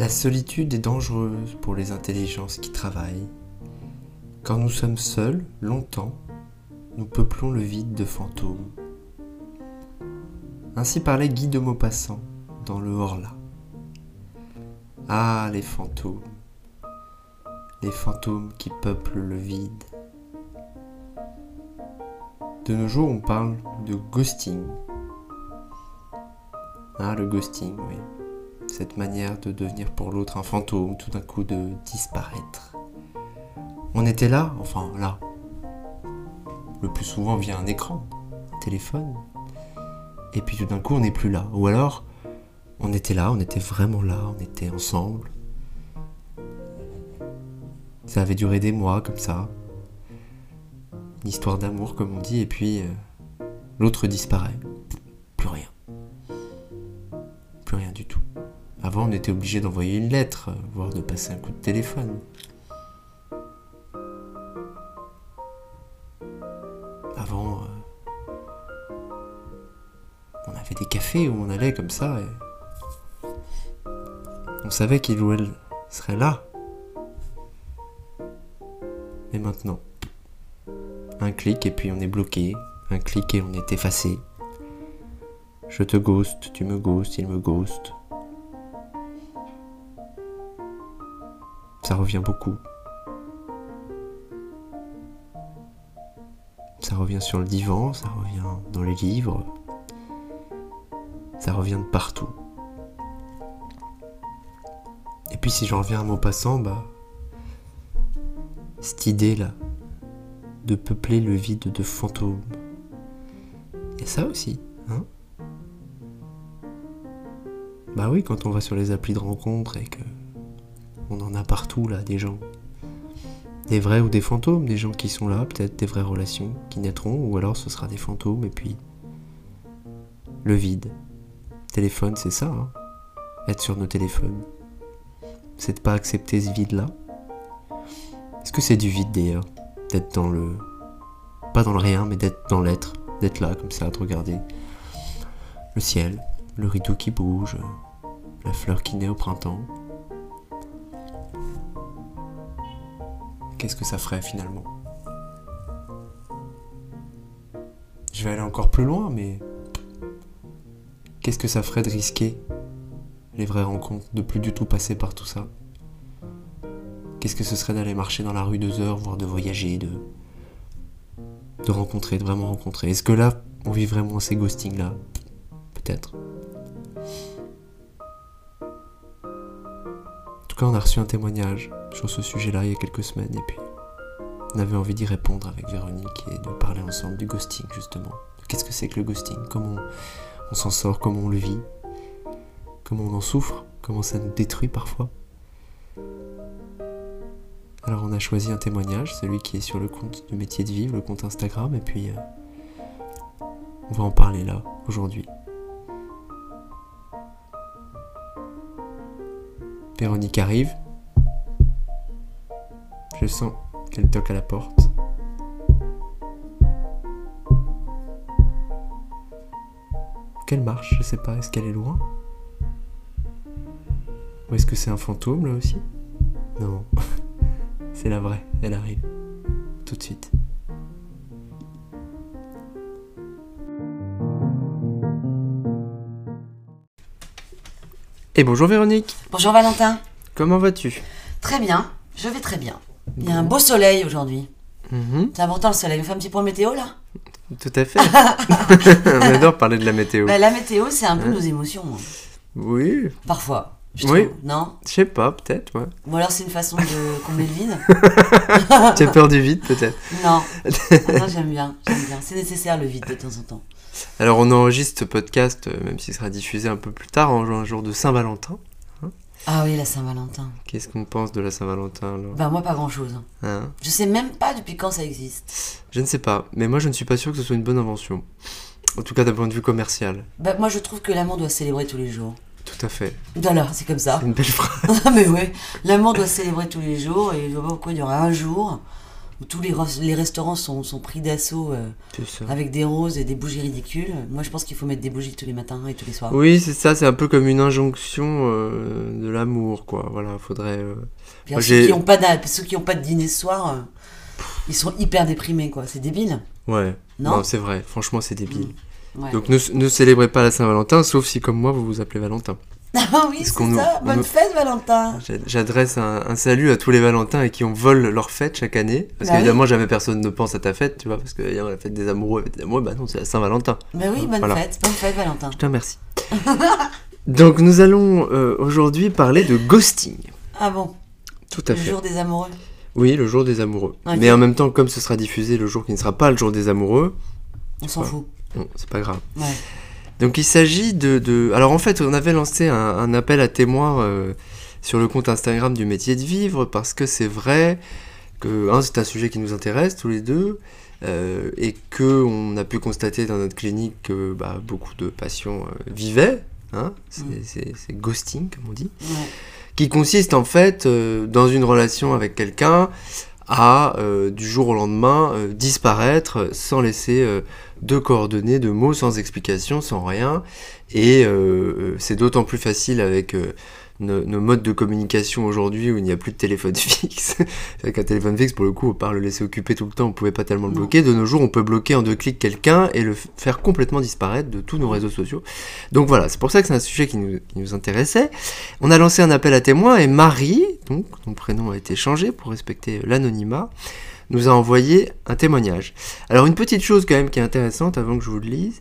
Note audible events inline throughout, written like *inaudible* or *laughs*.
La solitude est dangereuse pour les intelligences qui travaillent. Quand nous sommes seuls, longtemps, nous peuplons le vide de fantômes. Ainsi parlait Guy de Maupassant dans le Horla. Ah, les fantômes, les fantômes qui peuplent le vide. De nos jours, on parle de ghosting. Ah, le ghosting, oui. Cette manière de devenir pour l'autre un fantôme, tout d'un coup de disparaître. On était là, enfin là. Le plus souvent via un écran, un téléphone. Et puis tout d'un coup, on n'est plus là. Ou alors, on était là, on était vraiment là, on était ensemble. Ça avait duré des mois comme ça. Une histoire d'amour, comme on dit, et puis euh, l'autre disparaît. On était obligé d'envoyer une lettre, voire de passer un coup de téléphone. Avant, euh, on avait des cafés où on allait comme ça et on savait qu'il ou elle serait là. Mais maintenant, un clic et puis on est bloqué, un clic et on est effacé. Je te ghost, tu me ghost, il me ghost. Ça revient beaucoup. Ça revient sur le divan, ça revient dans les livres. Ça revient de partout. Et puis si j'en reviens à mot passant, bah cette idée là de peupler le vide de fantômes. A ça aussi, hein? Bah oui, quand on va sur les applis de rencontres et que partout là des gens. Des vrais ou des fantômes, des gens qui sont là, peut-être des vraies relations qui naîtront, ou alors ce sera des fantômes et puis le vide. Téléphone, c'est ça, hein être sur nos téléphones. C'est de pas accepter ce vide-là. Est-ce que c'est du vide d'ailleurs D'être dans le. Pas dans le rien, mais d'être dans l'être. D'être là, comme ça, de regarder le ciel, le rideau qui bouge, la fleur qui naît au printemps. Qu'est-ce que ça ferait finalement? Je vais aller encore plus loin, mais qu'est-ce que ça ferait de risquer les vraies rencontres, de plus du tout passer par tout ça? Qu'est-ce que ce serait d'aller marcher dans la rue deux heures, voire de voyager, de, de rencontrer, de vraiment rencontrer? Est-ce que là, on vit vraiment ces ghostings-là Peut-être. En tout cas, on a reçu un témoignage sur ce sujet-là il y a quelques semaines, et puis on avait envie d'y répondre avec Véronique et de parler ensemble du ghosting, justement. Qu'est-ce que c'est que le ghosting? Comment on s'en sort? Comment on le vit? Comment on en souffre? Comment ça nous détruit parfois? Alors on a choisi un témoignage, celui qui est sur le compte de métier de vivre, le compte Instagram, et puis euh, on va en parler là, aujourd'hui. Véronique arrive. Je sens qu'elle toque à la porte. Qu'elle marche, je sais pas, est-ce qu'elle est loin? Ou est-ce que c'est un fantôme là aussi? Non. *laughs* C'est la vraie, elle arrive. Tout de suite. Et bonjour Véronique. Bonjour Valentin. Comment vas-tu? Très bien, je vais très bien. Il y a un beau soleil aujourd'hui. Mhm, C'est important le soleil. On fait un petit point météo là Tout à fait. *laughs* On adore parler de la météo. Bah, La météo, c'est un peu nos émotions. hein. Oui, Parfois. Je Oui. trouve, non je sais pas, peut-être, ouais. Ou alors c'est une façon de *laughs* combler le vide *laughs* tu as peur du vide, peut-être? Non. Non, j'aime bien, j'aime bien. C'est nécessaire le vide de temps en temps. Alors, on enregistre ce podcast, euh, même s'il sera diffusé un peu plus tard, en un jour de Saint-Valentin. Ah oui, la Saint-Valentin. Qu'est-ce qu'on pense de la Saint-Valentin, alors? Bah moi pas grand chose. Hein? Je sais même pas depuis quand ça existe. Je ne sais pas, mais moi je ne suis pas sûr que ce soit une bonne invention. En tout cas d'un point de vue commercial. Bah moi je trouve que l'amour doit se célébrer tous les jours. Tout à fait. Voilà, c'est comme ça. C'est une belle phrase. *laughs* mais ouais, l'amour doit se célébrer tous les jours et je vois pas pourquoi il y aurait un jour où tous les, les restaurants sont, sont pris d'assaut euh, avec des roses et des bougies ridicules. Moi, je pense qu'il faut mettre des bougies tous les matins et tous les soirs. Oui, c'est ça, c'est un peu comme une injonction euh, de l'amour, quoi. Voilà, faudrait. euh, Moi, ceux qui n'ont pas, ceux qui ont pas de dîner ce soir, ils sont hyper déprimés, quoi. C'est débile. Ouais. Non, Non, c'est vrai. Franchement, c'est débile. Ouais. Donc, ne, ne célébrez pas la Saint-Valentin, sauf si, comme moi, vous vous appelez Valentin. Ah oui, c'est ça. on Bonne nous- fête, Valentin. J'a- J'adresse un, un salut à tous les Valentins et qui on vole leur fête chaque année. Parce Bah qu'évidemment, jamais personne ne pense à ta fête, tu vois. Parce que y a la fête des amoureux, des amoureux, bah non, c'est la Saint-Valentin. Mais oui, bonne Voilà. fête. Bonne fête, Valentin. Je te remercie. *laughs* Donc, nous allons euh, aujourd'hui parler de ghosting. Ah bon, Tout à le fait. jour des amoureux. Oui, le jour des amoureux. Mais en même temps, comme ce sera diffusé le jour qui ne sera pas le jour des amoureux, On s'en fout. bon, c'est pas grave. Ouais. Donc il s'agit de, de- Alors en fait, on avait lancé un, un appel à témoins euh, sur le compte Instagram du métier de vivre parce que c'est vrai que un, c'est un sujet qui nous intéresse tous les deux euh, et que on a pu constater dans notre clinique que bah, beaucoup de patients euh, vivaient. Hein, c'est, Mm. c'est- ghosting comme on dit qui consiste en fait euh, dans une relation avec quelqu'un à euh, du jour au lendemain euh, disparaître sans laisser euh, de coordonnées, de mots, sans explication, sans rien. Et c'est d'autant plus facile avec nos, nos modes de communication aujourd'hui où il n'y a plus de téléphone *laughs* fixe. avec un téléphone fixe, pour le coup, on part le laisser occuper tout le temps, on pouvait pas tellement le bloquer. De nos jours, on peut bloquer en deux clics quelqu'un et le faire complètement disparaître de tous nos réseaux sociaux. Donc voilà, c'est pour ça que c'est un sujet qui nous, qui nous intéressait. On a lancé un appel à témoins et Marie, donc son prénom a été changé pour respecter l'anonymat, nous a envoyé un témoignage. Alors une petite chose quand même qui est intéressante avant que je vous le lise,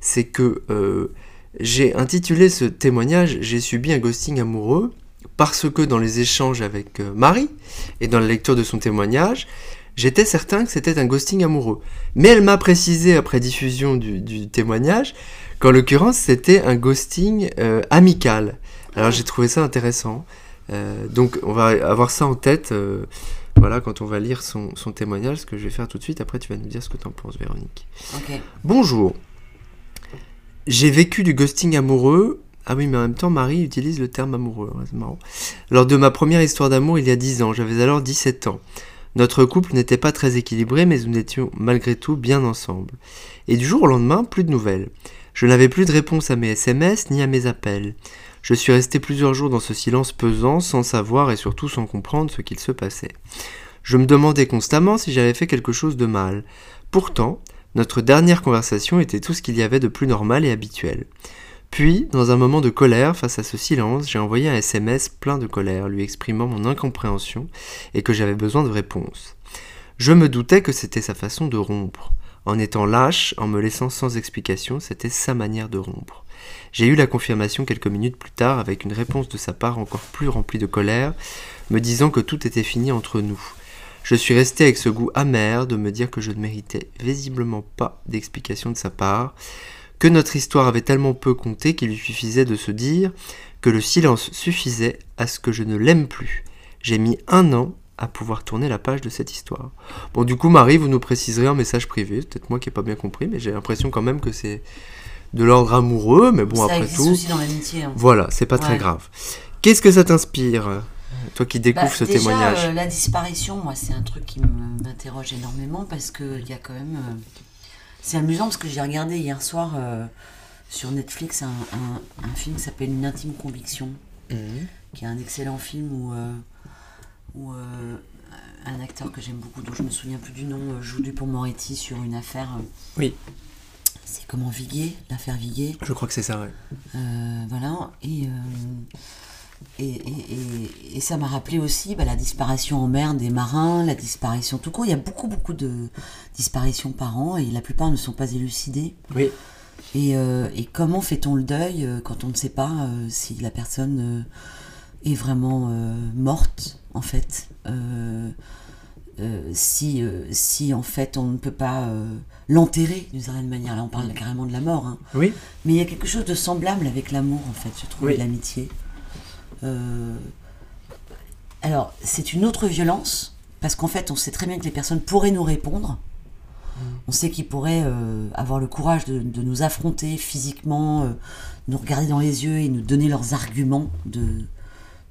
c'est que euh, j'ai intitulé ce témoignage J'ai subi un ghosting amoureux parce que dans les échanges avec euh, Marie et dans la lecture de son témoignage, j'étais certain que c'était un ghosting amoureux. Mais elle m'a précisé après diffusion du, du témoignage qu'en l'occurrence c'était un ghosting euh, amical. Alors j'ai trouvé ça intéressant. Euh, donc on va avoir ça en tête euh, voilà, quand on va lire son, son témoignage, ce que je vais faire tout de suite. Après tu vas nous dire ce que tu en penses Véronique. Bonjour. J'ai vécu du ghosting amoureux. Ah oui, mais en même temps, Marie utilise le terme amoureux. ouais, c'est marrant. Lors de ma première histoire d'amour il y a 10 ans, j'avais alors 17 ans. Notre couple n'était pas très équilibré, mais nous étions malgré tout bien ensemble. Et du jour au lendemain, plus de nouvelles. Je n'avais plus de réponse à mes SMS ni à mes appels. Je suis resté plusieurs jours dans ce silence pesant, sans savoir et surtout sans comprendre ce qu'il se passait. Je me demandais constamment si j'avais fait quelque chose de mal. Pourtant, notre dernière conversation était tout ce qu'il y avait de plus normal et habituel. Puis, dans un moment de colère face à ce silence, j'ai envoyé un SMS plein de colère, lui exprimant mon incompréhension et que j'avais besoin de réponse. Je me doutais que c'était sa façon de rompre. En étant lâche, en me laissant sans explication, c'était sa manière de rompre. J'ai eu la confirmation quelques minutes plus tard avec une réponse de sa part encore plus remplie de colère, me disant que tout était fini entre nous. Je suis resté avec ce goût amer de me dire que je ne méritais visiblement pas d'explication de sa part, que notre histoire avait tellement peu compté qu'il lui suffisait de se dire que le silence suffisait à ce que je ne l'aime plus. J'ai mis un an à pouvoir tourner la page de cette histoire. Bon, du coup, Marie, vous nous préciserez un message privé, c'est peut-être moi qui n'ai pas bien compris, mais j'ai l'impression quand même que c'est de l'ordre amoureux, mais bon, ça après existe tout, aussi dans l'amitié. hein. voilà, c'est pas très grave. Qu'est-ce que ça t'inspire, toi qui découvres Bah, ce déjà, témoignage euh, la disparition, moi, c'est un truc qui m'interroge énormément parce qu'il y a quand même. euh, c'est amusant parce que j'ai regardé hier soir euh, sur Netflix un, un- un film qui s'appelle Une intime conviction, Mhm. qui est un excellent film où, où un acteur que j'aime beaucoup, dont je me souviens plus du nom, joue du Moretti sur une affaire. Oui. C'est comment Viguier, l'affaire Viguier. Je crois que c'est ça. Euh, voilà, et, et, et, et- et ça m'a rappelé aussi bah, la disparition en mer des marins, la disparition tout court. Il y a beaucoup, beaucoup de disparitions par an et la plupart ne sont pas élucidées. Oui. Et, euh, et comment fait-on le deuil euh, quand on ne sait pas euh, si la personne euh, est vraiment morte, en fait si, si en fait on ne peut pas l'enterrer d'une certaine manière. Là on parle carrément de la mort. hein. Oui. Mais il y a quelque chose de semblable avec l'amour, en fait, je trouve, Oui. l'amitié. Euh, Alors, c'est une autre violence, parce qu'en fait, on sait très bien que les personnes pourraient nous répondre. On sait qu'ils pourraient euh, avoir le courage de, de nous affronter physiquement, euh, nous regarder dans les yeux et nous donner leurs arguments de,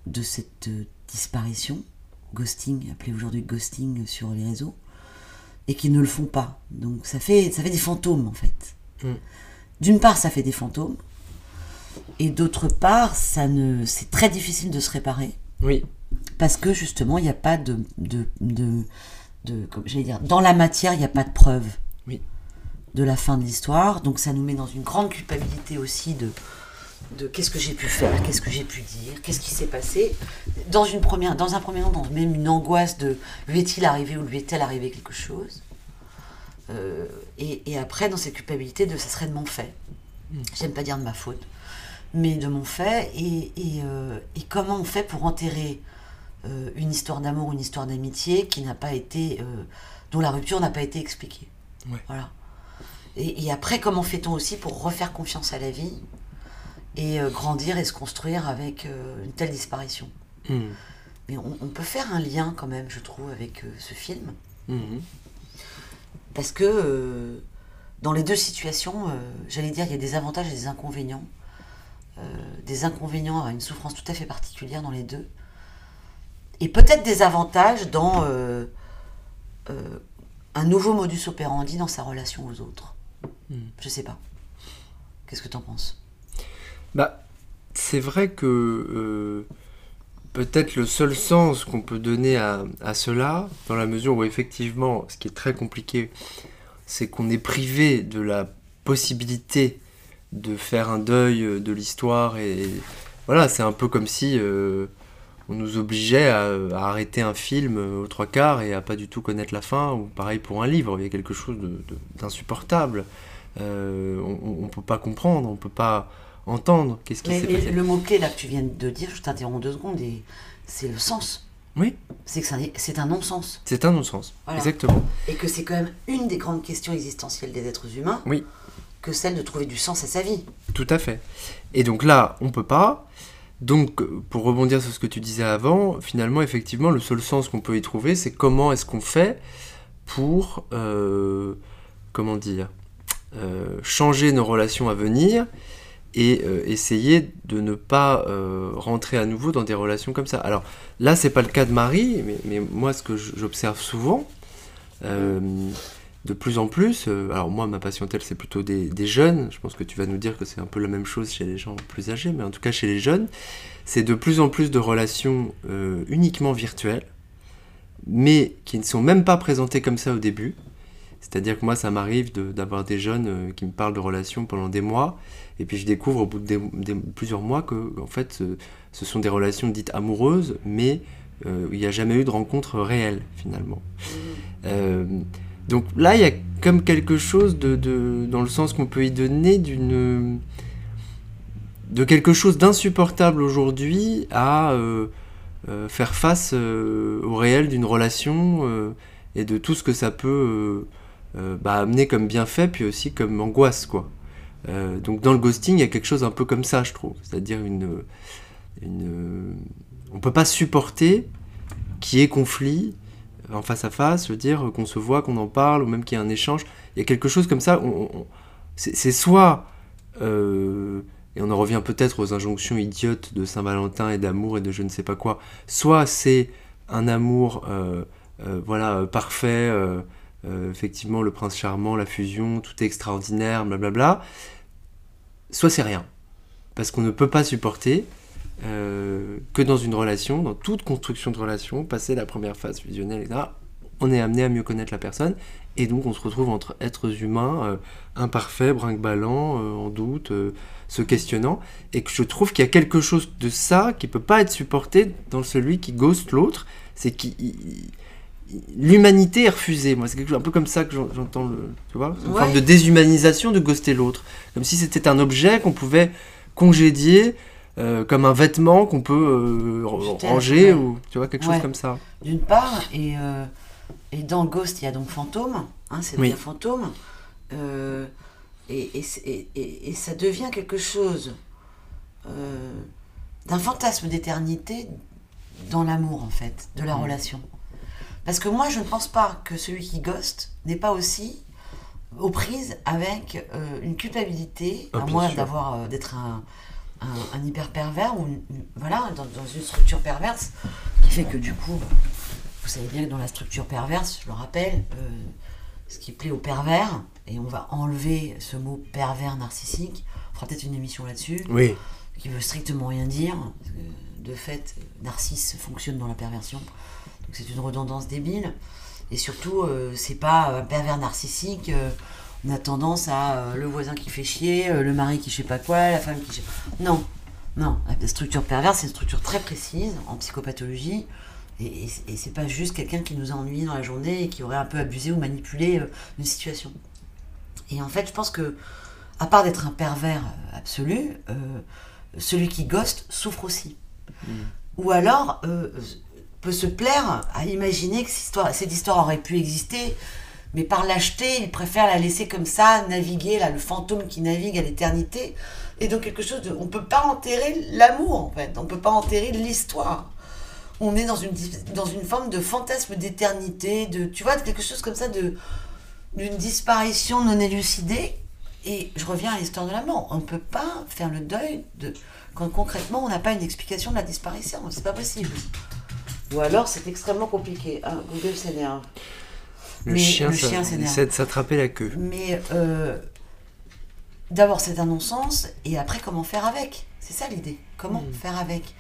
de cette disparition, ghosting, appelé aujourd'hui ghosting sur les réseaux. et qui ne le font pas. Donc ça fait, ça fait des fantômes en fait. Mm. D'une part, ça fait des fantômes, et d'autre part, ça ne, c'est très difficile de se réparer Oui. parce que justement, il n'y a pas de, de, de, de- comme j'allais dire, dans la matière, il n'y a pas de preuve Oui. de la fin de l'histoire. Donc ça nous met dans une grande culpabilité aussi de, de qu'est-ce que j'ai pu faire, qu'est-ce que j'ai pu dire, qu'est-ce qui s'est passé. Dans, une première, dans un premier temps, dans même une angoisse de lui est-il arrivé ou lui est-elle arrivé quelque chose. Euh, et, et après, dans cette culpabilité de ça serait de mon fait. J'aime pas dire de ma faute, mais de mon fait. Et, et, euh, et comment on fait pour enterrer euh, une histoire d'amour, une histoire d'amitié qui n'a pas été, euh, dont la rupture n'a pas été expliquée. Ouais. Voilà. Et, et après, comment fait-on aussi pour refaire confiance à la vie et grandir et se construire avec une telle disparition? Mm. Mais on, on peut faire un lien quand même, je trouve, avec ce film. Mhm. Parce que dans les deux situations, j'allais dire, il y a des avantages et des inconvénients. Euh, des inconvénients à une souffrance tout à fait particulière dans les deux. Et peut-être des avantages dans euh, euh, un nouveau modus operandi dans sa relation aux autres. Mm. Je sais pas. Qu'est-ce que t'en penses? Bah, c'est vrai que euh, peut-être le seul sens qu'on peut donner à, à cela, dans la mesure où effectivement, ce qui est très compliqué, c'est qu'on est privé de la possibilité de faire un deuil euh, de l'histoire et voilà, c'est un peu comme si euh, on nous obligeait à, à arrêter un film euh, aux trois quarts et à pas du tout connaître la fin, ou pareil pour un livre, il y a quelque chose d'insupportable. Euh, on, peut pas comprendre, on peut pas entendre qu'est-ce qui s'est passé. le mot-clé là que tu viens de dire, je t'interromps deux secondes, et c'est le sens. Oui, C'est que c'est un- c'est un non-sens. c'est un non-sens. Voilà. Exactement. Et que c'est quand même une des grandes questions existentielles des êtres humains Oui, que celle de trouver du sens à sa vie. tout à fait. Et donc là, on peut pas. Donc, pour rebondir sur ce que tu disais avant, finalement, effectivement, le seul sens qu'on peut y trouver, c'est comment est-ce qu'on fait pour, euh, comment dire, euh, changer nos relations à venir et euh, essayer de ne pas rentrer à nouveau dans des relations comme ça. Alors là, c'est pas le cas de Marie, mais, moi, ce que j'observe souvent, de plus en plus, euh, alors moi, ma patientèle, c'est plutôt des, des jeunes. Je pense que tu vas nous dire que c'est un peu la même chose chez les gens plus âgés, mais en tout cas chez les jeunes, c'est de plus en plus de relations euh, uniquement virtuelles, mais qui ne sont même pas présentées comme ça au début. C'est-à-dire que moi, ça m'arrive de- d'avoir des jeunes euh, qui me parlent de relations pendant des mois, et puis je découvre au bout de des- des- plusieurs mois que, en fait, ce, sont des relations dites amoureuses, mais il n'y a jamais eu de rencontre réelle, finalement. Euh, donc là, il y a comme quelque chose de, dans le sens qu'on peut y donner d'une de quelque chose d'insupportable aujourd'hui à euh, euh, faire face euh, au réel d'une relation et de tout ce que ça peut bah, amener comme bienfait puis aussi comme angoisse quoi. Donc dans le ghosting, il y a quelque chose un peu comme ça, je trouve, c'est-à-dire une une on peut pas supporter qu'il y ait conflit en face à face, je veux dire, qu'on se voit, qu'on en parle, ou même qu'il y ait un échange. Il y a quelque chose comme ça. c'est soit, euh, et on en revient peut-être aux injonctions idiotes de Saint-Valentin et d'amour et de je ne sais pas quoi, soit c'est un amour, euh, euh, voilà, parfait, effectivement, le prince charmant, la fusion, tout est extraordinaire, blablabla, soit c'est rien. Parce qu'on ne peut pas supporter euh, que dans une relation, dans toute construction de relation, passer la première phase fusionnelle, etc., on est amené à mieux connaître la personne, et donc on se retrouve entre êtres humains euh, imparfaits, brinque-ballants, euh, en doute, se questionnant, et que je trouve qu'il y a quelque chose de ça qui peut pas être supporté dans celui qui ghost l'autre, c'est qu'il l'humanité est refusée. Moi, c'est quelque chose un peu comme ça que j'en- j'entends le, tu vois, une Ouais. forme de déshumanisation de ghoster l'autre, comme si c'était un objet qu'on pouvait congédier euh, comme un vêtement qu'on peut euh, ranger ou tu vois quelque Ouais. chose comme ça. D'une part, et, euh, et dans Ghost, il y a donc Fantôme, hein, c'est Oui. Fantôme, et, et, et- ça devient quelque chose d'un fantasme d'éternité dans l'amour, en fait, de la Mm. relation. Parce que moi, je ne pense pas que celui qui ghost n'est pas aussi aux prises avec euh, une culpabilité, Ah, à moins d'avoir euh, d'être un, un, un hyper pervers ou une- une- voilà dans, dans une structure perverse qui fait que du coup, vous savez bien que dans la structure perverse, je le rappelle, euh, ce qui plaît aux pervers, et on va enlever ce mot pervers narcissique. On fera peut-être une émission là-dessus, Oui. qui veut strictement rien dire. parce que, de fait, Narcisse fonctionne dans la perversion. Donc c'est une redondance débile. Et surtout, euh, c'est pas un pervers narcissique. euh, on a tendance à euh, le voisin qui fait chier, euh, le mari qui je sais pas quoi, la femme qui. je- Non, non. La structure perverse, c'est une structure très précise en psychopathologie. Et, et, et c'est pas juste quelqu'un qui nous a ennuyés dans la journée et qui aurait un peu abusé ou manipulé euh, une situation. Et en fait, je pense que, à part d'être un pervers absolu, celui qui ghost souffre aussi. Ou alors peut se plaire à imaginer que cette histoire, cette histoire aurait pu exister, mais par lâcheté, il préfère la laisser comme ça, naviguer, là, le fantôme qui navigue à l'éternité. Et donc quelque chose de... On peut pas enterrer l'amour, en fait. On peut pas enterrer l'histoire. On est dans une, dans une forme de fantasme d'éternité, de... Tu vois, de quelque chose comme ça, de d'une disparition non élucidée. Et je reviens à l'histoire de la mort. On ne peut pas faire le deuil de quand concrètement on n'a pas une explication de la disparition. C'est pas possible. Ou alors c'est extrêmement compliqué. Ah, Google s'énerve. Le Mais chien, le chien s'énerve. essaie de s'attraper la queue. Mais euh, d'abord c'est un non-sens et après comment faire avec? C'est ça l'idée. Comment faire avec?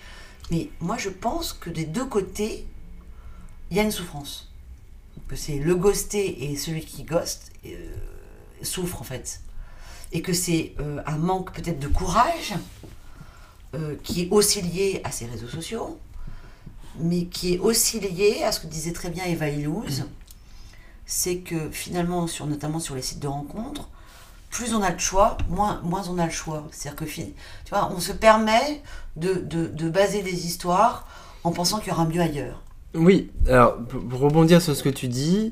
Mais moi je pense que des deux côtés, il y a une souffrance. Que c'est le ghosté et celui qui ghost euh, souffre en fait. Et que c'est euh, un manque peut-être de courage euh, qui est aussi lié à ces réseaux sociaux, mais qui est aussi lié à ce que disait très bien Eva Illouz, c'est que finalement, notamment sur les sites de rencontres, plus on a de choix, moins, on a le choix. C'est-à-dire que, tu vois, on se permet de, baser des histoires en pensant qu'il y aura mieux ailleurs. Oui, alors pour rebondir sur ce que tu dis,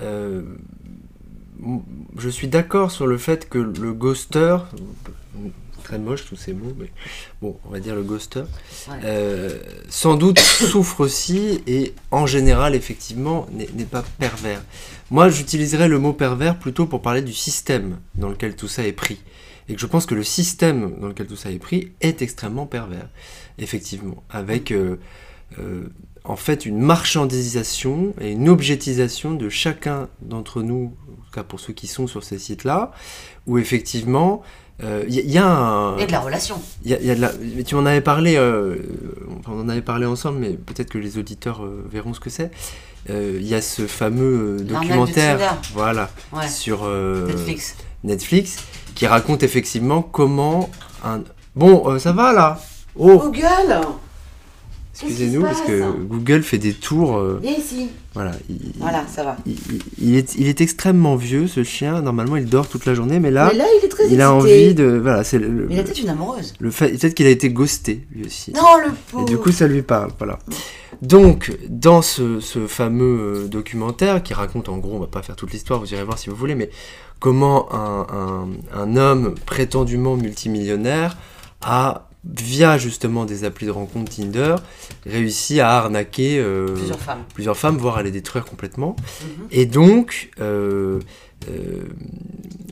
euh, je suis d'accord sur le fait que le ghoster, très moche tous ces mots, mais bon, on va dire le ghoster, Ouais. euh, sans doute *coughs* souffre aussi et en général, effectivement, n'est n'est pas pervers. Moi, j'utiliserais le mot pervers plutôt pour parler du système dans lequel tout ça est pris. Et que je pense que le système dans lequel tout ça est pris est extrêmement pervers, effectivement, avec euh, euh, en fait une marchandisation et une objetisation de chacun d'entre nous, en tout cas pour ceux qui sont sur ces sites-là, où effectivement il y, y a un... Et de la relation. Il y a- il y a de la- Tu m'en avais parlé, euh, enfin, on en avait parlé ensemble, mais peut-être que les auditeurs euh, verront ce que c'est. Euh, Il y a ce fameux euh, documentaire, de voilà, Ouais. sur euh, Netflix. Netflix, qui raconte effectivement comment un. Bon, euh, ça va là? Oh, Google excusez-nous se parce que Google fait des tours. euh, Viens ici. voilà, il, Voilà, ça va. il, est, il est extrêmement vieux ce chien. Normalement, il dort toute la journée, mais là, Mais là, il est très il a envie de. Voilà, c'est le, il a peut-être une amoureuse. le fait. Peut-être qu'il a été ghosté lui aussi. Non, le Et pauvre. du coup, ça lui parle, voilà. Donc, dans ce, ce fameux euh, documentaire qui raconte, en gros, on va pas faire toute l'histoire, vous irez voir si vous voulez, mais comment un, un- un homme prétendument multimillionnaire a, via justement des applis de rencontre Tinder, réussi à arnaquer euh, Plusieurs femmes. plusieurs femmes, voire à les détruire complètement. Mhm. Et donc, euh, euh,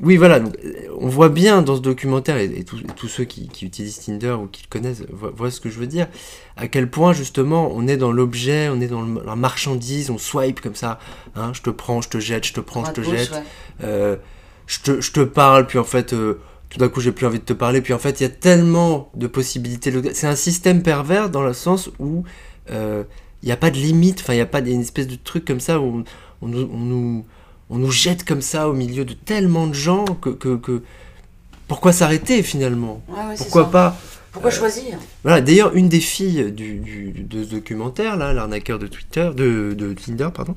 oui, voilà, donc, on voit bien dans ce documentaire, et, et tous, et tous ceux qui, qui utilisent Tinder ou qui le connaissent voient, voient ce que je veux dire, à quel point justement on est dans l'objet, on est dans le- la marchandise, on swipe comme ça, hein, je te prends, je te jette, je te prends, je te jette, ouais. je, te, je te parle, puis en fait, tout d'un coup j'ai plus envie de te parler, puis en fait il y a tellement de possibilités, c'est un système pervers dans le sens où euh, il n'y a pas de limite, enfin il n'y a pas d- une espèce de truc comme ça où on, on nous, on nous- on nous jette comme ça au milieu de tellement de gens que... que, que- pourquoi s'arrêter finalement? Ouais, ouais, c'est Pourquoi pas Pourquoi choisir voilà, d'ailleurs, une des filles du, du- de ce documentaire, là, l'arnaqueur de Twitter, de, de Tinder, pardon,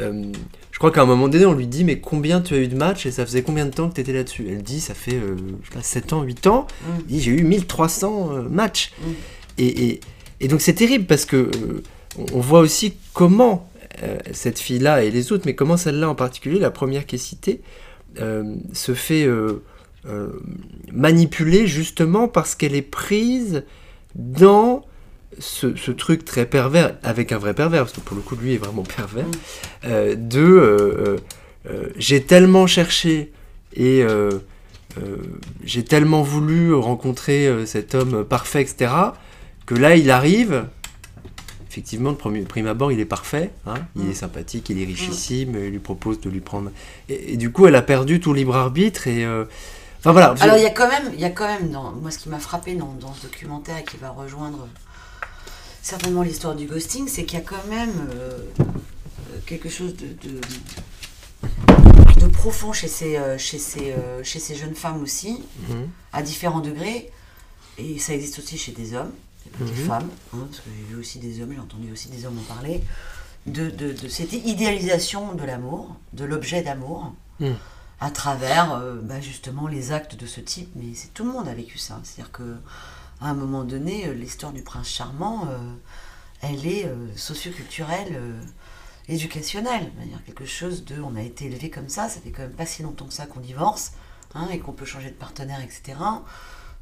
euh, je crois qu'à un moment donné, on lui dit, mais combien tu as eu de matchs et ça faisait combien de temps que tu étais là-dessus? Elle dit, ça fait, euh, je sais pas, 7 ans, 8 ans. Mm. Il dit, j'ai eu 1300 euh, matchs. Mm. Et, et- et donc, c'est terrible parce que euh, on, on voit aussi comment euh, cette fille-là et les autres, mais comment celle-là en particulier, la première qui est citée, euh, se fait euh, euh, manipuler justement parce qu'elle est prise dans ce, ce truc très pervers, avec un vrai pervers, parce que pour le coup, lui est vraiment pervers, Mm. euh, de euh, j'ai tellement cherché et j'ai tellement voulu rencontrer cet homme parfait, etc., que là, il arrive, effectivement, le premier prime abord, il est parfait. hein. il Mm. est sympathique, il est richissime. Il lui propose de lui prendre. Et, et du coup, elle a perdu tout libre arbitre. Et euh, enfin voilà. Alors il y a quand même, il y a quand même dans, moi ce qui m'a frappé dans, dans ce documentaire et qui va rejoindre certainement l'histoire du ghosting, c'est qu'il y a quand même euh, quelque chose de, de, de profond chez ces, euh, chez, ces, euh, chez ces jeunes femmes aussi, Mhm. à différents degrés, et ça existe aussi chez des hommes, des Mhm. femmes, hein, parce que j'ai vu aussi des hommes, j'ai entendu aussi des hommes en parler, de, cette idéalisation de l'amour, de l'objet d'amour, Mhm. À travers euh, bah, justement les actes de ce type. Mais c'est tout le monde a vécu ça. C'est-à-dire que à un moment donné, euh, l'histoire du prince charmant, euh, elle est socioculturelle, éducationnelle. Quelque chose de, on a été élevé comme ça. Ça fait quand même pas si longtemps que ça qu'on divorce hein, et qu'on peut changer de partenaire, etc.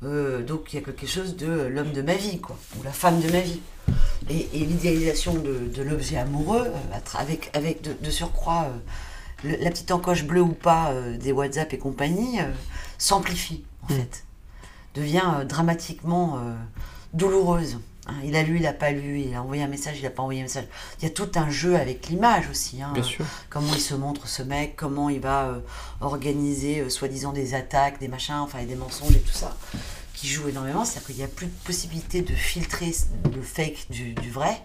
Donc il y a quelque chose de l'homme de ma vie, quoi, ou la femme de ma vie. Et, l'idéalisation de, l'objet amoureux, avec, avec de, surcroît le- la petite encoche bleue ou pas euh, des WhatsApp et compagnie, euh, s'amplifie, en Mm. fait. Devient euh, dramatiquement douloureuse. Hein, il a lu, il n'a pas lu, il a envoyé un message, il n'a pas envoyé un message. Il y a tout un jeu avec l'image aussi. hein Bien sûr. comment il se montre ce mec, comment il va organiser soi-disant des attaques, des machins, enfin et des mensonges et tout ça, qui joue énormément. C'est-à-dire qu'il n'y a plus de possibilité de filtrer le fake du, du vrai.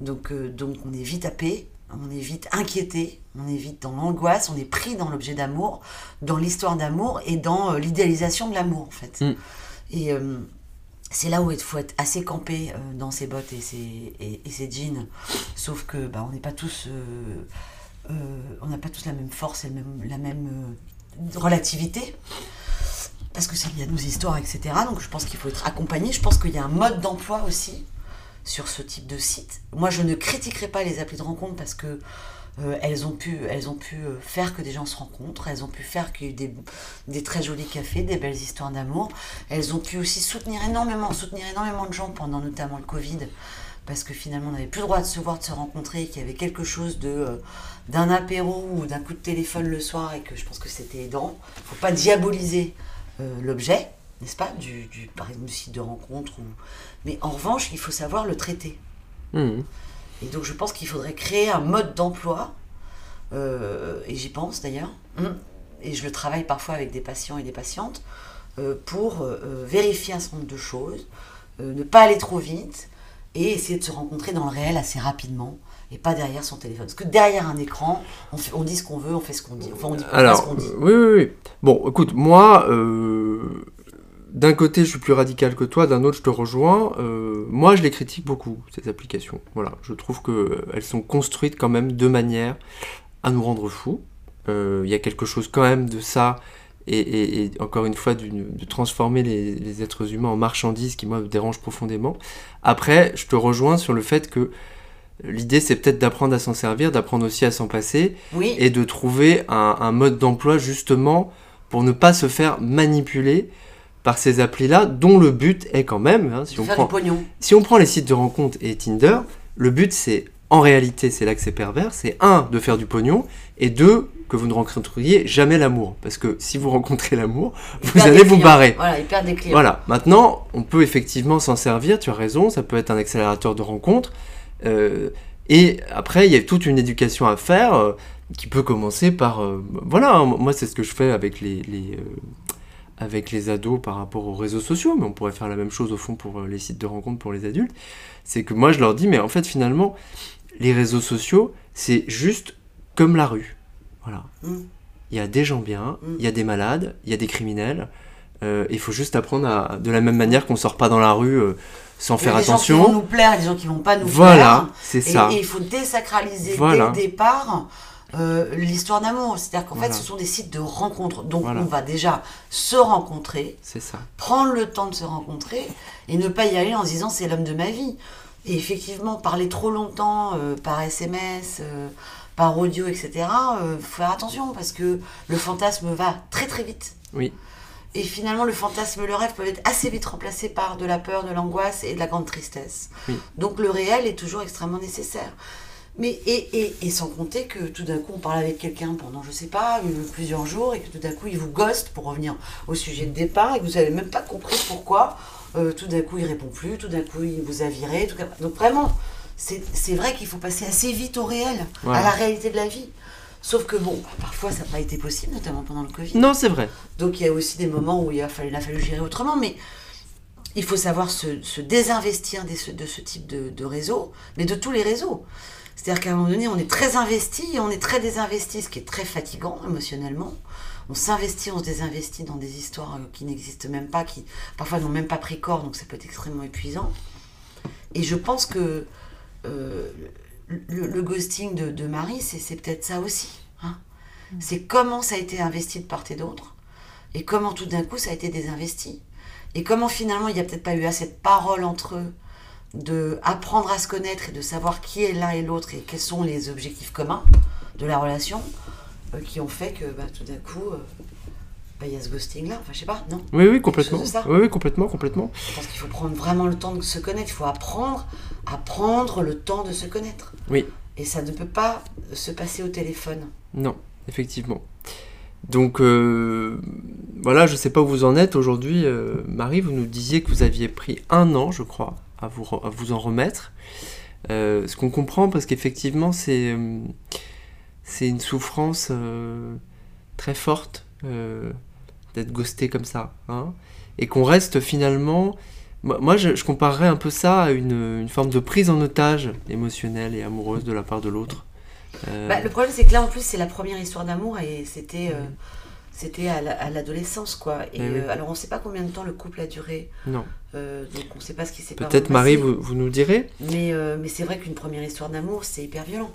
Donc, euh, donc on est vite happé, on est vite inquiété, on est vite dans l'angoisse, on est pris dans l'objet d'amour, dans l'histoire d'amour et dans euh, l'idéalisation de l'amour en fait. Mm. Et euh, c'est là où il faut être assez campé euh, dans ses bottes et ses, et, et ses jeans. Sauf que bah, on n'est pas tous, on n'a pas tous la même force et le même- la même relativité. Parce que c'est lié à nos histoires, etc. Donc je pense qu'il faut être accompagné. Je pense qu'il y a un mode d'emploi aussi sur ce type de site. Moi, je ne critiquerai pas les applis de rencontre parce que euh, elles ont pu, euh, faire que des gens se rencontrent. Elles ont pu faire qu'il y ait des, des très jolis cafés, des belles histoires d'amour. Elles ont pu aussi soutenir énormément, soutenir énormément de gens pendant notamment le Covid, parce que finalement on n'avait plus le droit de se voir, de se rencontrer, qu'il y avait quelque chose euh, d'un apéro ou d'un coup de téléphone le soir et que je pense que c'était aidant. Il faut pas diaboliser l'objet, n'est-ce pas, du, du du site de rencontre ou mais en revanche il faut savoir le traiter. Mhm. Et donc je pense qu'il faudrait créer un mode d'emploi, euh, et j'y pense d'ailleurs, et je le travaille parfois avec des patients et des patientes, euh, pour euh, vérifier un certain nombre de choses, ne pas aller trop vite, et essayer de se rencontrer dans le réel assez rapidement, et pas derrière son téléphone. Parce que derrière un écran, on, fait- on dit ce qu'on veut, on fait ce qu'on dit. Enfin, on dit pas ce Alors, qu'on dit. oui, oui, oui. Bon, écoute, moi, euh, d'un côté, je suis plus radical que toi, d'un autre, je te rejoins. Euh, moi, je les critique beaucoup, ces applications. Voilà, je trouve qu'elles sont construites quand même de manière à nous rendre fous. Euh, Il y a quelque chose quand même de ça, et, et- et encore une fois, de transformer les, les êtres humains en marchandises qui, moi, me dérange profondément. Après, je te rejoins sur le fait que l'idée, c'est peut-être d'apprendre à s'en servir, d'apprendre aussi à s'en passer Oui, et de trouver un, un mode d'emploi justement pour ne pas se faire manipuler par ces applis-là, dont le but est quand même, hein, si, on prend, si on prend les sites de rencontres et Tinder, le but c'est, en réalité, c'est là que c'est pervers, c'est un, de faire du pognon, et deux, que vous ne rencontriez jamais l'amour. Parce que si vous rencontrez l'amour, vous allez vous barrer. Voilà, des clients. Voilà, maintenant, on peut effectivement s'en servir, tu as raison, ça peut être un accélérateur de rencontres. euh, et après, il y a toute une éducation à faire euh, qui peut commencer par... euh, voilà, moi c'est ce que je fais avec les, les, avec les ados par rapport aux réseaux sociaux, mais on pourrait faire la même chose au fond pour euh, les sites de rencontres pour les adultes. C'est que moi je leur dis, mais en fait finalement, les réseaux sociaux, c'est juste comme la rue. Voilà. Mm. Il y a des gens bien, Mm. il y a des malades, il y a des criminels. Euh, Il faut juste apprendre à, de la même manière qu'on sort pas dans la rue euh, sans faire des gens qui vont attention. nous plaire, des gens qui vont pas nous Voilà, c'est plaire. ça. Et, et il faut désacraliser Voilà. dès le départ euh, l'histoire d'amour. C'est-à-dire qu'en Voilà. fait, ce sont des sites de rencontres. Donc Voilà. on va déjà se rencontrer, C'est ça. prendre le temps de se rencontrer et ne pas y aller en se disant c'est l'homme de ma vie. Et effectivement, parler trop longtemps euh, par SMS, euh, par audio, etc., euh, faut faire attention parce que le fantasme va très très vite. Oui. Et finalement, le fantasme le rêve peuvent être assez vite remplacés par de la peur, de l'angoisse et de la grande tristesse. Oui. Donc le réel est toujours extrêmement nécessaire. Mais et, et, et sans compter que tout d'un coup on parle avec quelqu'un pendant je sais pas euh, plusieurs jours et que tout d'un coup il vous ghost pour revenir au sujet de départ et que vous n'avez même pas compris pourquoi euh, tout d'un coup il répond plus, tout d'un coup il vous a viré, tout... donc vraiment c'est c'est vrai qu'il faut passer assez vite au réel, Voilà. à la réalité de la vie. Sauf que bon, parfois ça n'a pas été possible, notamment pendant le Covid. Non, c'est vrai. Donc il y a aussi des moments où il a fallu, il a fallu gérer autrement, mais il faut savoir se, se désinvestir de ce, de ce type de, de réseau, mais de tous les réseaux. C'est-à-dire qu'à un moment donné, on est très investi et on est très désinvesti, ce qui est très fatigant émotionnellement. On s'investit, on se désinvestit dans des histoires euh, qui n'existent même pas, qui parfois n'ont même pas pris corps, donc ça peut être extrêmement épuisant. Et je pense que euh, le, le ghosting de, de Marie, c'est c'est peut-être ça aussi. hein. C'est comment ça a été investi de part et d'autre, et comment tout d'un coup ça a été désinvesti. Et comment finalement il n'y a peut-être pas eu assez de parole entre eux, de apprendre à se connaître et de savoir qui est l'un et l'autre et quels sont les objectifs communs de la relation, euh, qui ont fait que bah, tout d'un coup, euh, bah, il y a ce ghosting là. Enfin, je sais pas, non? Oui, oui, complètement. Oui, oui, complètement, complètement. Je pense qu'il faut prendre vraiment le temps de se connaître. Il faut apprendre à prendre le temps de se connaître. Oui. Et ça ne peut pas se passer au téléphone. Non, effectivement. Donc euh, voilà, je sais pas où vous en êtes aujourd'hui. Marie, vous nous disiez que vous aviez pris un an, je crois, à vous, re- à vous en remettre. Euh, ce qu'on comprend, parce qu'effectivement, c'est euh, c'est une souffrance euh, très forte euh, d'être ghosté comme ça. hein. et qu'on reste finalement... Moi, je, je comparerais un peu ça à une, une forme de prise en otage émotionnelle et amoureuse de la part de l'autre. Bah, le problème, c'est que là, en plus, c'est la première histoire d'amour et c'était c'était à la- à l'adolescence, quoi. Et Eh oui. euh, alors, on ne sait pas combien de temps le couple a duré. non. euh, donc, on ne sait pas ce qui s'est Peut-être vraiment Marie, passé. vous, vous nous direz Mais, euh, mais c'est vrai qu'une première histoire d'amour, c'est hyper violent.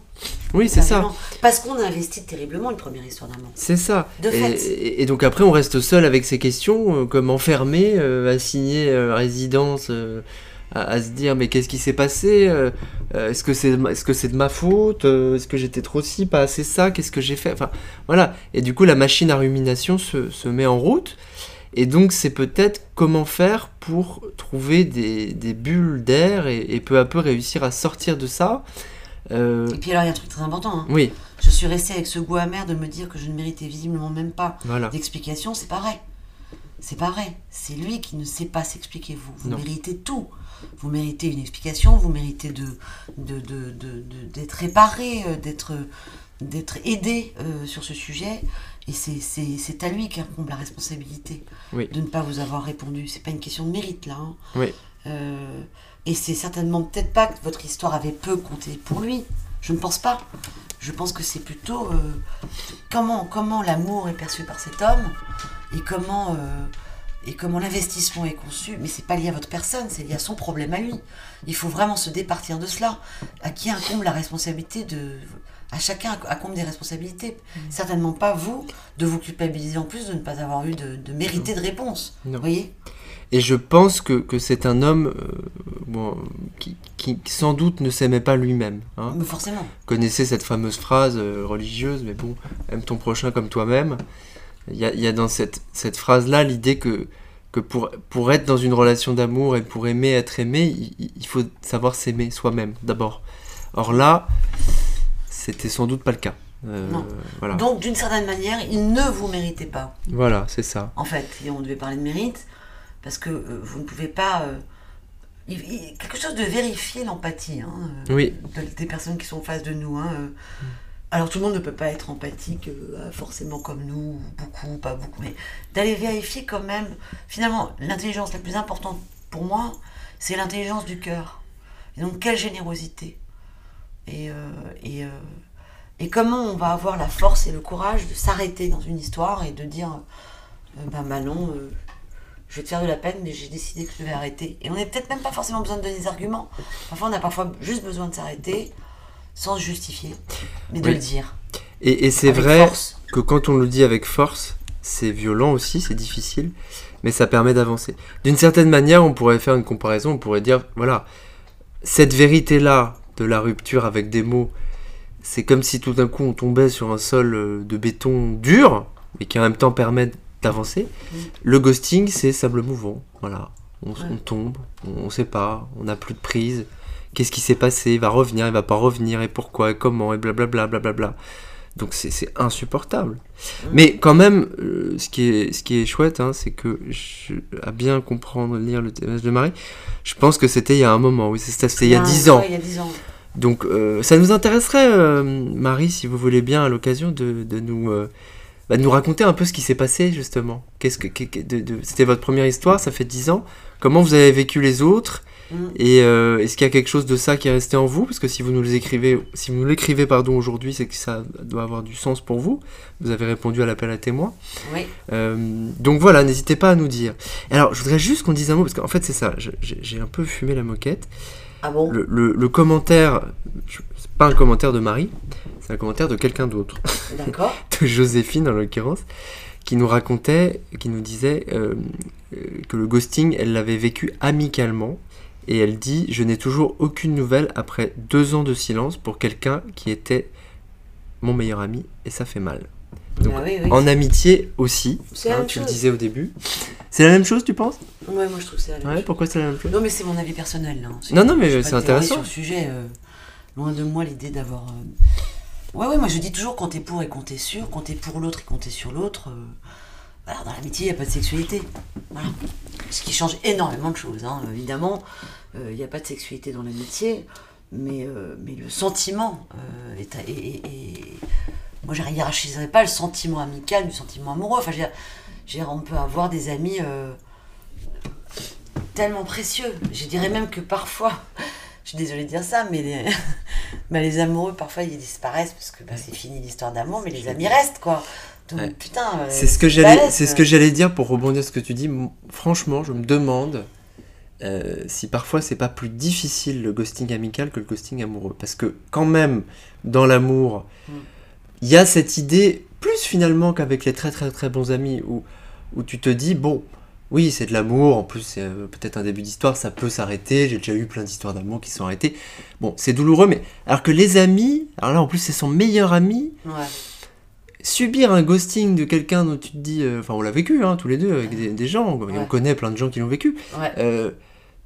Oui, c'est ça. violent. Parce qu'on investit terriblement une première histoire d'amour. C'est ça. De et, fait. et- et donc après, on reste seul avec ces questions, comme enfermé, assigné résidence, à, à se dire mais qu'est-ce qui s'est passé Euh, euh, Est-ce que c'est de ma- est-ce que c'est de ma faute Euh, Est-ce que j'étais trop ci, pas assez ça Qu'est-ce que j'ai fait Enfin voilà. Et du coup, la machine à rumination se, se met en route. Et donc, c'est peut-être comment faire pour trouver des, des bulles d'air et, et peu à peu réussir à sortir de ça. Euh, Et puis, alors, il y a un truc très important. hein. oui, Je suis restée avec ce goût amer de me dire que je ne méritais visiblement même pas voilà. d'explication. C'est pas vrai. C'est pas vrai. C'est lui qui ne sait pas s'expliquer. Vous, vous Non. méritez tout. Vous méritez une explication. Vous méritez de, d'être réparé, euh, d'être, d'être aidé euh, sur ce sujet. Et c'est, c'est, c'est à lui qu'incombe la responsabilité Oui. de ne pas vous avoir répondu. C'est pas une question de mérite là. hein. Oui. Euh, et c'est certainement peut-être pas que votre histoire avait peu compté pour lui. Je ne pense pas. Je pense que c'est plutôt euh, comment, comment l'amour est perçu par cet homme et comment, euh, et comment l'investissement est conçu. Mais c'est pas lié à votre personne, c'est lié à son problème à lui. Il faut vraiment se départir de cela. À qui incombe la responsabilité de. À chacun incombe des responsabilités. Certainement pas vous de vous culpabiliser en plus de ne pas avoir eu de, de mérité de réponse. Non. Vous voyez? Et je pense que, que c'est un homme euh, bon, qui, qui sans doute ne s'aimait pas lui-même. Hein. Mais forcément. Connaissez cette fameuse phrase euh, religieuse, mais bon, aime ton prochain comme toi-même. Il y a, il y a dans cette, cette phrase-là l'idée que, que pour, pour être dans une relation d'amour et pour aimer être aimé, il, il faut savoir s'aimer soi-même d'abord. Or là, c'était sans doute pas le cas. Euh, Non. Voilà, Donc, d'une certaine manière, il ne vous méritait pas. voilà c'est ça. En fait, et on devait parler de mérite, parce que euh, vous ne pouvez pas. euh, il- il- quelque chose de vérifier l'empathie hein, Oui. de- des personnes qui sont en face de nous. hein, euh. Alors, tout le monde ne peut pas être empathique euh, forcément comme nous, beaucoup, pas beaucoup, mais d'aller vérifier quand même. Finalement, l'intelligence la plus importante pour moi, c'est l'intelligence du cœur. Et donc, quelle générosité. Et, euh, et, euh, et comment on va avoir la force et le courage de s'arrêter dans une histoire et de dire bah Manon, je vais te faire de la peine, mais j'ai décidé que je vais arrêter. Et on n'a peut-être même pas forcément besoin de donner des arguments. Parfois, on a parfois juste besoin de s'arrêter sans se justifier, mais de Oui. le dire. Et, et c'est vrai force. que quand on le dit avec force, c'est violent aussi, c'est difficile, mais ça permet d'avancer. D'une certaine manière, on pourrait faire une comparaison, on pourrait dire, voilà, cette vérité-là de la rupture avec des mots, c'est comme si tout d'un coup on tombait sur un sol euh, de béton dur, mais qui en même temps permet d'avancer. Le ghosting, c'est sable mouvant, voilà. On, Ouais. on tombe, on ne sait pas, on n'a plus de prise. Qu'est-ce qui s'est passé Il va revenir, il va pas revenir, et pourquoi, et comment, et blablabla, blablabla. Donc c'est insupportable. Mais quand même, euh, ce, qui est, ce qui est chouette, hein, c'est que, je, à bien comprendre, lire le témoignage de Marie, je pense que c'était il y a un moment, oui, c'était il y a Ah, 10 ans. ouais, il y a 10 ans. Donc euh, ça nous intéresserait, euh, Marie, si vous voulez bien, à l'occasion de, de nous, euh, bah, de nous raconter un peu ce qui s'est passé justement. Qu'est-ce que, que- que- de- de- c'était votre première histoire, ça fait 10 ans. Comment vous avez vécu les autres? Mm. Et euh, est-ce qu'il y a quelque chose de ça qui est resté en vous? Parce que si vous nous l'écrivez, si vous nous l'écrivez pardon aujourd'hui, c'est que ça doit avoir du sens pour vous. Vous avez répondu à l'appel à témoins. Oui. Euh, donc voilà, n'hésitez pas à nous dire. Alors, je voudrais juste qu'on dise un mot, parce qu'en fait, c'est ça, j'ai un peu fumé la moquette. Ah bon? Le, le- le commentaire, c'est pas un commentaire de Marie, c'est un commentaire de quelqu'un d'autre, D'accord. *laughs* de Joséphine en l'occurrence, qui nous racontait, qui nous disait euh, que le ghosting, elle l'avait vécu amicalement. Et elle dit Je n'ai toujours aucune nouvelle après deux ans de silence pour quelqu'un qui était mon meilleur ami, et ça fait mal. Donc, oui, oui. En amitié aussi, hein, tu le disais au début. C'est la même chose, tu penses? Ouais, moi je trouve que c'est la même Ouais, chose. pourquoi c'est la même chose? Non, mais c'est mon avis personnel. Là. Non, non, mais c'est intéressant. Sur le sujet, euh, loin de moi l'idée d'avoir. euh, Ouais, ouais, moi je dis toujours quand t'es pour et quand t'es sûr, quand t'es pour l'autre et quand t'es sur l'autre. euh, voilà, dans l'amitié, il n'y a pas de sexualité. Voilà. Ce qui change énormément de choses, hein. évidemment. Il n'y a pas de sexualité dans l'amitié, mais, euh, mais le sentiment euh, est, est- est- est- Moi, je hiérarchiserais pas le sentiment amical du sentiment amoureux. Enfin, je veux dire, on peut avoir des amis. euh, tellement précieux. Je dirais même que parfois, *laughs* je suis désolée de dire ça, mais les, *laughs* bah, les amoureux, parfois, ils disparaissent parce que bah, c'est fini l'histoire d'amour, mais les amis restent, quoi. Ouais. euh, C'est ce que j'allais, balèze, c'est ce que j'allais dire pour rebondir sur ce que tu dis. Franchement, je me demande euh, si parfois c'est pas plus difficile le ghosting amical que le ghosting amoureux, parce que quand même dans l'amour, Mm. il y a cette idée plus finalement qu'avec les très très très bons amis où où tu te dis bon. Oui, c'est de l'amour, en plus c'est euh, peut-être un début d'histoire, ça peut s'arrêter, j'ai déjà eu plein d'histoires d'amour qui sont arrêtées. Bon, c'est douloureux, mais alors que les amis, alors là en plus c'est son meilleur ami, Ouais. Subir un ghosting de quelqu'un dont tu te dis, euh, enfin on l'a vécu hein, tous les deux avec des, des gens, et on connaît plein de gens qui l'ont vécu. Ouais. Euh,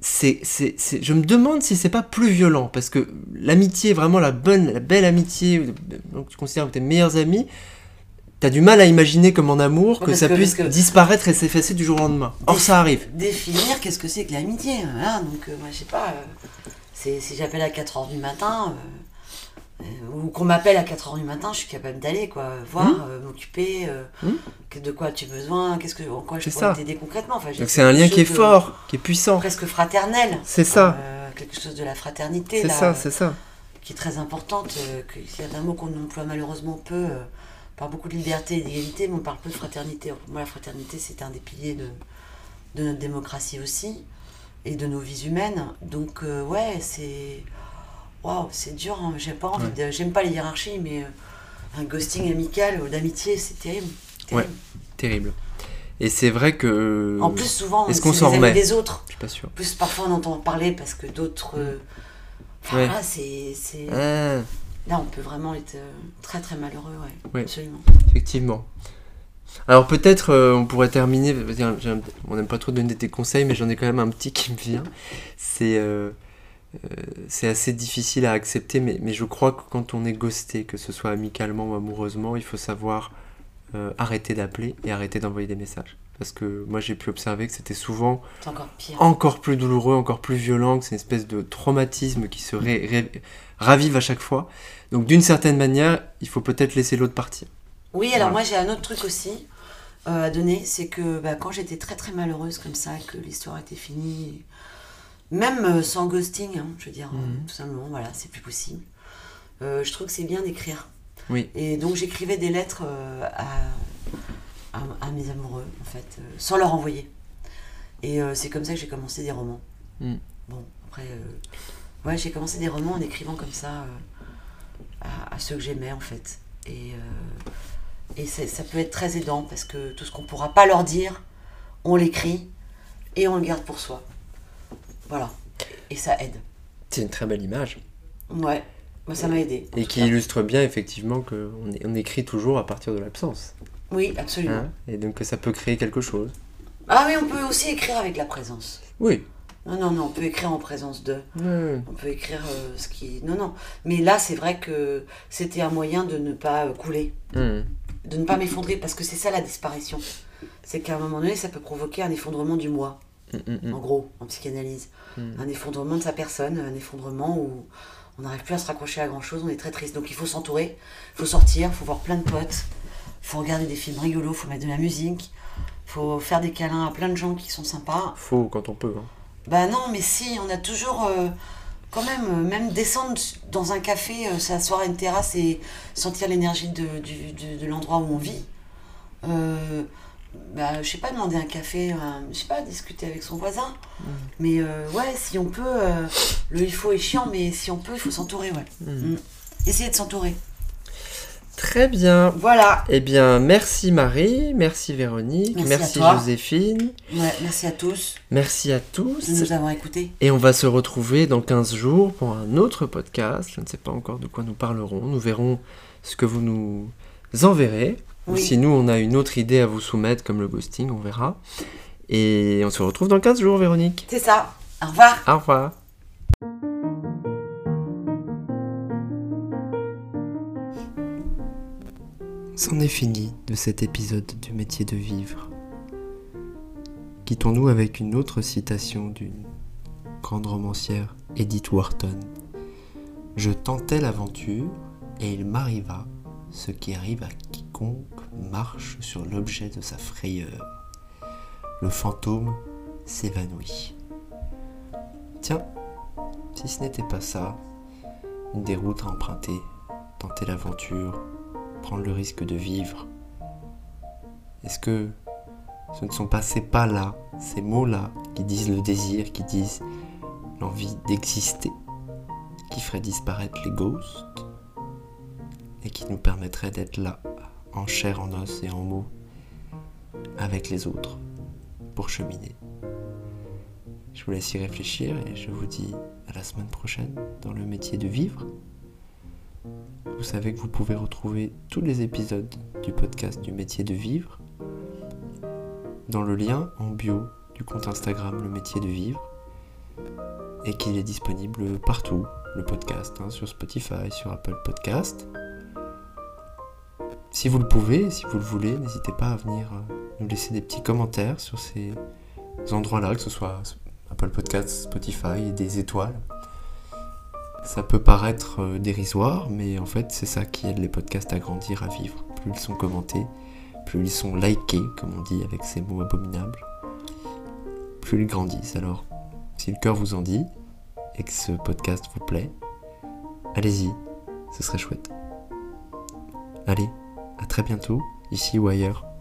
c'est, c'est, c'est- je me demande si c'est pas plus violent parce que l'amitié, vraiment la bonne, la belle amitié, donc tu considères que tes meilleurs amis, t'as du mal à imaginer comme en amour que ça que- puisse que- disparaître et s'effacer du jour au lendemain. Or ça arrive. Définir qu'est-ce que c'est que l'amitié. Voilà, donc, euh, moi, je sais pas. c'est, si j'appelle à 4h du matin, euh, ou qu'on m'appelle à 4h du matin, je suis capable d'aller, quoi. Voir, Mhm. euh, m'occuper, euh, que- de quoi as-tu besoin, qu'est-ce que, en quoi je C'est pourrais t'aider concrètement. Enfin, Donc c'est un lien qui est de fort, qui est puissant. Presque fraternel. C'est ça, Euh, quelque chose de la fraternité, c'est ça, c'est ça. qui est très importante, euh, a un mot qu'on emploie malheureusement peu. euh, on parle beaucoup de liberté et d'égalité, mais on parle peu de fraternité. Pour moi, la fraternité, c'est un des piliers de, de notre démocratie aussi, et de nos vies humaines. Donc, euh, ouais, c'est. Waouh, c'est dur. hein. J'aime pas, envie de- j'aime pas les hiérarchies, mais euh, un ghosting amical ou d'amitié, c'est terrible. terrible. Terrible. Et c'est vrai que. En plus, souvent, est-ce qu'on s'en remet? des autres. Je suis pas sûr. En plus, parfois, on entend parler parce que d'autres. euh, enfin, Ouais. voilà, c'est. Ah, Là, on peut vraiment être euh, très très malheureux, ouais. Ouais. Absolument. Effectivement. Alors peut-être euh, on pourrait terminer, j'ai un- on n'aime pas trop donner des conseils, mais j'en ai quand même un petit qui me vient. C'est euh, c'est assez difficile à accepter, mais, mais je crois que quand on est ghosté, que ce soit amicalement ou amoureusement, il faut savoir euh, arrêter d'appeler et arrêter d'envoyer des messages. Parce que moi j'ai pu observer que c'était souvent encore pire. encore plus douloureux, encore plus violent, que c'est une espèce de traumatisme qui se ré- ré- ravive à chaque fois. Donc d'une certaine manière, il faut peut-être laisser l'autre partir. Oui, alors Voilà. moi j'ai un autre truc aussi euh, à donner, c'est que bah, quand j'étais très très malheureuse comme ça, que l'histoire était finie, même euh, sans ghosting, hein, je veux dire, euh, Mhm. tout simplement, voilà, c'est plus possible. euh, je trouve que c'est bien d'écrire. Oui. Et donc j'écrivais des lettres euh, à, à, à mes amoureux, en fait, euh, sans leur envoyer. Et euh, c'est comme ça que j'ai commencé des romans. Mm. Bon, après, euh, ouais, j'ai commencé des romans en écrivant comme ça euh, à, à ceux que j'aimais, en fait. Et, euh, ça peut être très aidant parce que tout ce qu'on pourra pas leur dire, on l'écrit et on le garde pour soi. Voilà. Et ça aide. C'est une très belle image. Ouais, moi ça m'a aidé. Et qui cas. illustre bien effectivement qu'on on écrit toujours à partir de l'absence. Oui, absolument. hein, et donc que ça peut créer quelque chose. Ah oui, on peut aussi écrire avec la présence. Oui. Non, non, non, on peut écrire en présence de. On peut écrire euh, ce qui. Non, non. Mais là, c'est vrai que c'était un moyen de ne pas euh, couler, Hmm. de ne pas m'effondrer, parce que c'est ça la disparition. C'est qu'à un moment donné, ça peut provoquer un effondrement du moi. En gros, en psychanalyse. Un effondrement de sa personne, un effondrement où on n'arrive plus à se raccrocher à grand chose, on est très triste. Donc il faut s'entourer, il faut sortir, il faut voir plein de potes, il faut regarder des films rigolos, il faut mettre de la musique, il faut faire des câlins à plein de gens qui sont sympas. Faut quand on peut. Hein. Bah non, mais si, on a toujours. euh, quand même, euh, même descendre dans un café, euh, s'asseoir à une terrasse et sentir l'énergie de l'endroit où on vit. Euh, bah, je sais pas, demander un café, un- je sais pas, discuter avec son voisin. Mais euh, ouais, si on peut, euh, le il faut est chiant, mais si on peut, il faut s'entourer, ouais. Mm. Essayer de s'entourer. Très bien. Voilà. Eh bien, merci Marie, merci Véronique, Merci. Joséphine, Ouais, merci à tous merci à tous. de nous avoir écoutés. Et on va se retrouver dans 15 jours pour un autre podcast. Je ne sais pas encore de quoi nous parlerons. Nous verrons ce que vous nous enverrez. Ou Oui. si nous, on a une autre idée à vous soumettre, comme le ghosting, on verra. Et on se retrouve dans 15 jours, Véronique. C'est ça. Au revoir. Au revoir. C'en est fini de cet épisode du métier de vivre. Quittons-nous avec une autre citation d'une grande romancière, Edith Wharton. Je tentais l'aventure et il m'arriva ce qui arrive à marche sur l'objet de sa frayeur. Le fantôme s'évanouit. Tiens, si ce n'était pas ça, une des routes à emprunter, tenter l'aventure, prendre le risque de vivre. Est-ce que ce ne sont pas ces pas-là, ces mots-là, qui disent le désir, qui disent l'envie d'exister, qui feraient disparaître les ghosts et qui nous permettraient d'être là, en chair, en os et en mots, avec les autres, pour cheminer. Je vous laisse y réfléchir et je vous dis à la semaine prochaine dans le métier de vivre. Vous savez que vous pouvez retrouver tous les épisodes du podcast du métier de vivre dans le lien en bio du compte Instagram Le métier de vivre et qu'il est disponible partout, le podcast, hein, sur Spotify, sur Apple Podcast. Si vous le pouvez, si vous le voulez, n'hésitez pas à venir euh, nous laisser des petits commentaires sur ces endroits-là, que ce soit Apple Podcast, Spotify des étoiles. Ça peut paraître euh, dérisoire, mais en fait, c'est ça qui aide les podcasts à grandir, à vivre. Plus ils sont commentés, plus ils sont likés, comme on dit avec ces mots abominables, plus ils grandissent. Alors, si le cœur vous en dit et que ce podcast vous plaît, allez-y, ce serait chouette. Allez, à très bientôt, ici ou ailleurs.